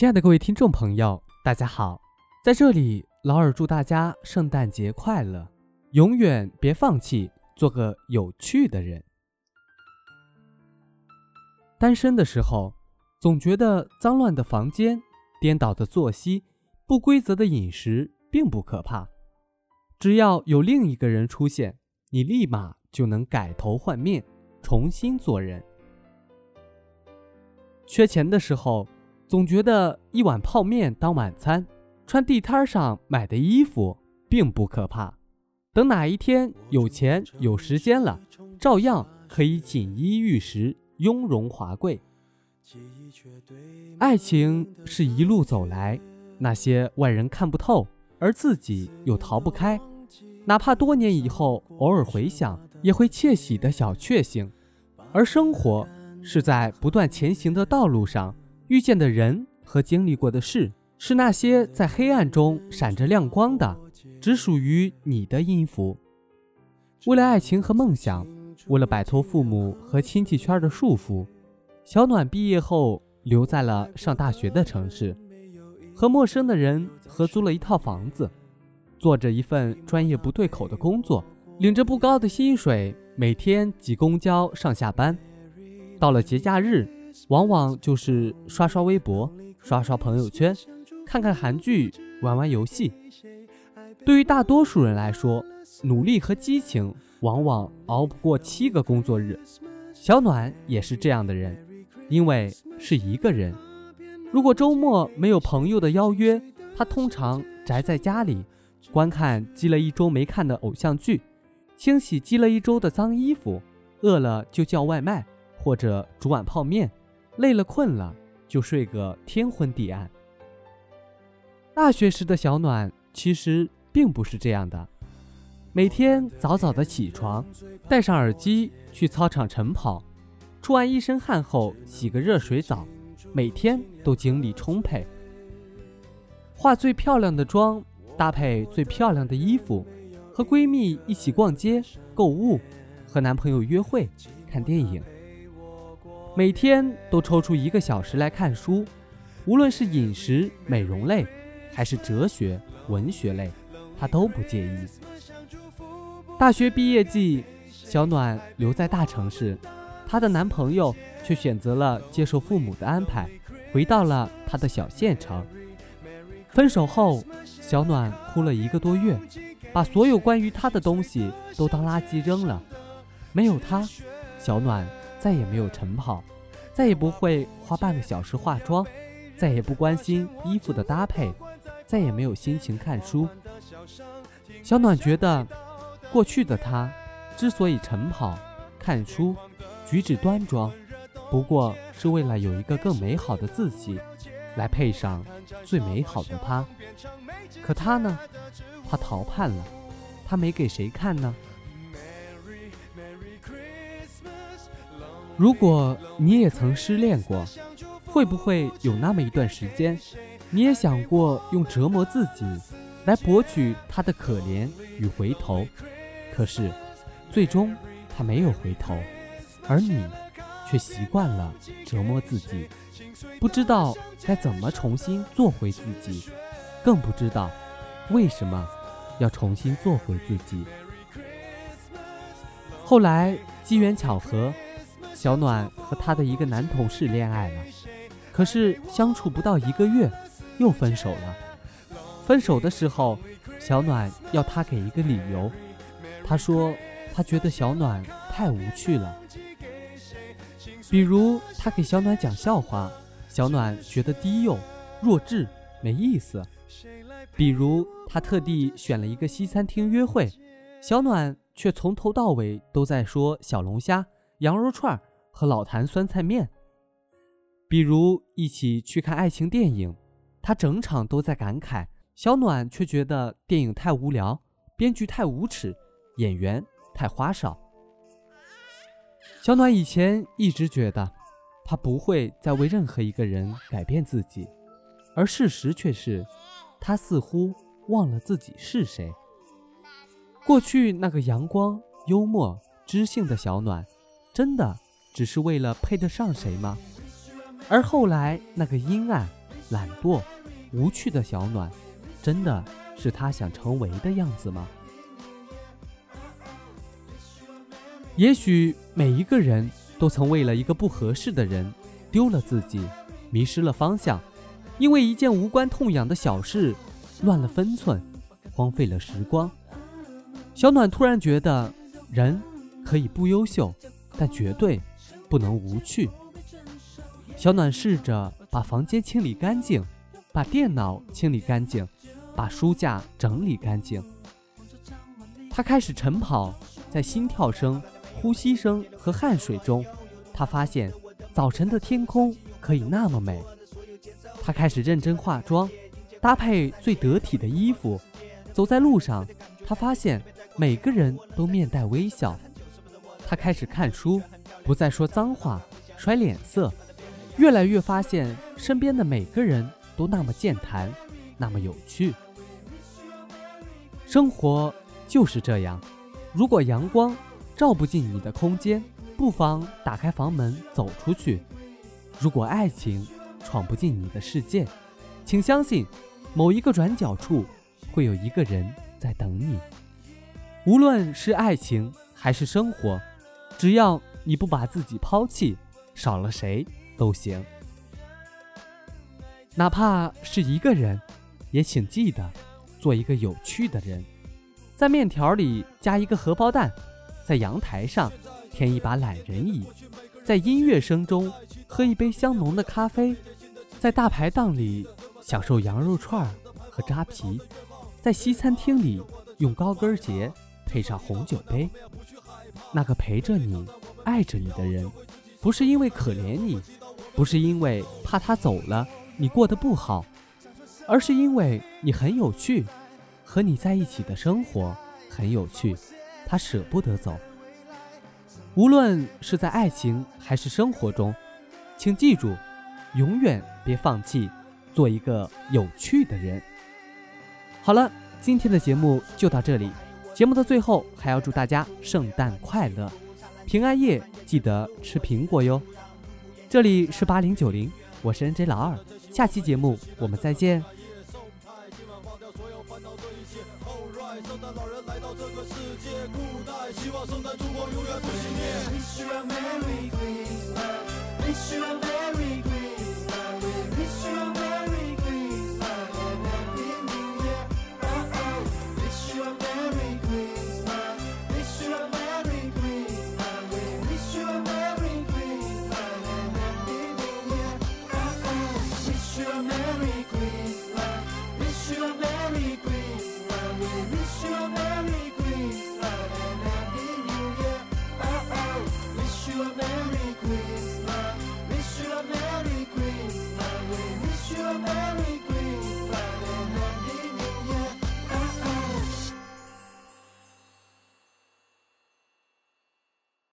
亲爱的各位听众朋友，大家好，在这里，劳尔祝大家圣诞节快乐，永远别放弃，做个有趣的人。单身的时候，总觉得脏乱的房间、颠倒的作息、不规则的饮食并不可怕，只要有另一个人出现，你立马就能改头换面，重新做人。缺钱的时候。总觉得一碗泡面当晚餐，穿地摊上买的衣服并不可怕。等哪一天有钱有时间了，照样可以锦衣玉食、雍容华贵。爱情是一路走来，那些外人看不透，而自己又逃不开，哪怕多年以后偶尔回想，也会窃喜的小确幸。而生活是在不断前行的道路上。遇见的人和经历过的事，是那些在黑暗中闪着亮光的，只属于你的音符。为了爱情和梦想，为了摆脱父母和亲戚圈的束缚，小暖毕业后留在了上大学的城市，和陌生的人合租了一套房子，做着一份专业不对口的工作，领着不高的薪水，每天挤公交上下班。到了节假日。往往就是刷刷微博、刷刷朋友圈、看看韩剧、玩玩游戏。对于大多数人来说，努力和激情往往熬不过七个工作日。小暖也是这样的人，因为是一个人。如果周末没有朋友的邀约，他通常宅在家里，观看积了一周没看的偶像剧，清洗积了一周的脏衣服，饿了就叫外卖或者煮碗泡面。累了困了，就睡个天昏地暗。大学时的小暖其实并不是这样的，每天早早的起床，戴上耳机去操场晨跑，出完一身汗后洗个热水澡，每天都精力充沛，化最漂亮的妆，搭配最漂亮的衣服，和闺蜜一起逛街购物，和男朋友约会看电影。每天都抽出一个小时来看书，无论是饮食、美容类，还是哲学、文学类，她都不介意。大学毕业季，小暖留在大城市，她的男朋友却选择了接受父母的安排，回到了她的小县城。分手后，小暖哭了一个多月，把所有关于他的东西都当垃圾扔了。没有他，小暖。再也没有晨跑，再也不会花半个小时化妆，再也不关心衣服的搭配，再也没有心情看书。小暖觉得，过去的他之所以晨跑、看书、举止端庄，不过是为了有一个更美好的自己，来配上最美好的他。可他呢？他逃叛了，他没给谁看呢？如果你也曾失恋过，会不会有那么一段时间，你也想过用折磨自己来博取他的可怜与回头？可是，最终他没有回头，而你却习惯了折磨自己，不知道该怎么重新做回自己，更不知道为什么要重新做回自己。后来机缘巧合。小暖和他的一个男同事恋爱了，可是相处不到一个月，又分手了。分手的时候，小暖要他给一个理由。他说他觉得小暖太无趣了，比如他给小暖讲笑话，小暖觉得低幼、弱智、没意思；比如他特地选了一个西餐厅约会，小暖却从头到尾都在说小龙虾、羊肉串。和老坛酸菜面，比如一起去看爱情电影，他整场都在感慨，小暖却觉得电影太无聊，编剧太无耻，演员太花哨。小暖以前一直觉得，他不会再为任何一个人改变自己，而事实却是，他似乎忘了自己是谁。过去那个阳光、幽默、知性的小暖，真的。只是为了配得上谁吗？而后来那个阴暗、懒惰、无趣的小暖，真的是他想成为的样子吗？也许每一个人都曾为了一个不合适的人，丢了自己，迷失了方向，因为一件无关痛痒的小事，乱了分寸，荒废了时光。小暖突然觉得，人可以不优秀，但绝对不能无趣。小暖试着把房间清理干净，把电脑清理干净，把书架整理干净。他开始晨跑，在心跳声。呼吸声和汗水中，他发现早晨的天空可以那么美。他开始认真化妆，搭配最得体的衣服。走在路上，他发现每个人都面带微笑。他开始看书，不再说脏话、甩脸色，越来越发现身边的每个人都那么健谈，那么有趣。生活就是这样，如果阳光。照不进你的空间，不妨打开房门走出去。如果爱情闯不进你的世界，请相信，某一个转角处会有一个人在等你。无论是爱情还是生活，只要你不把自己抛弃，少了谁都行。哪怕是一个人，也请记得做一个有趣的人，在面条里加一个荷包蛋。在阳台上添一把懒人椅，在音乐声中喝一杯香浓的咖啡，在大排档里享受羊肉串和扎啤，在西餐厅里用高跟鞋配上红酒杯。那个陪着你、爱着你的人，不是因为可怜你，不是因为怕他走了你过得不好，而是因为你很有趣，和你在一起的生活很有趣。他舍不得走。无论是在爱情还是生活中，请记住，永远别放弃做一个有趣的人。好了，今天的节目就到这里。节目的最后，还要祝大家圣诞快乐，平安夜记得吃苹果哟。这里是八零九零，我是 NJ 老二，下期节目我们再见。圣诞老人来到这个世界，古代希望圣诞烛光永远不熄灭。Wish you a Merry Christmas, wish you a Merry Christmas,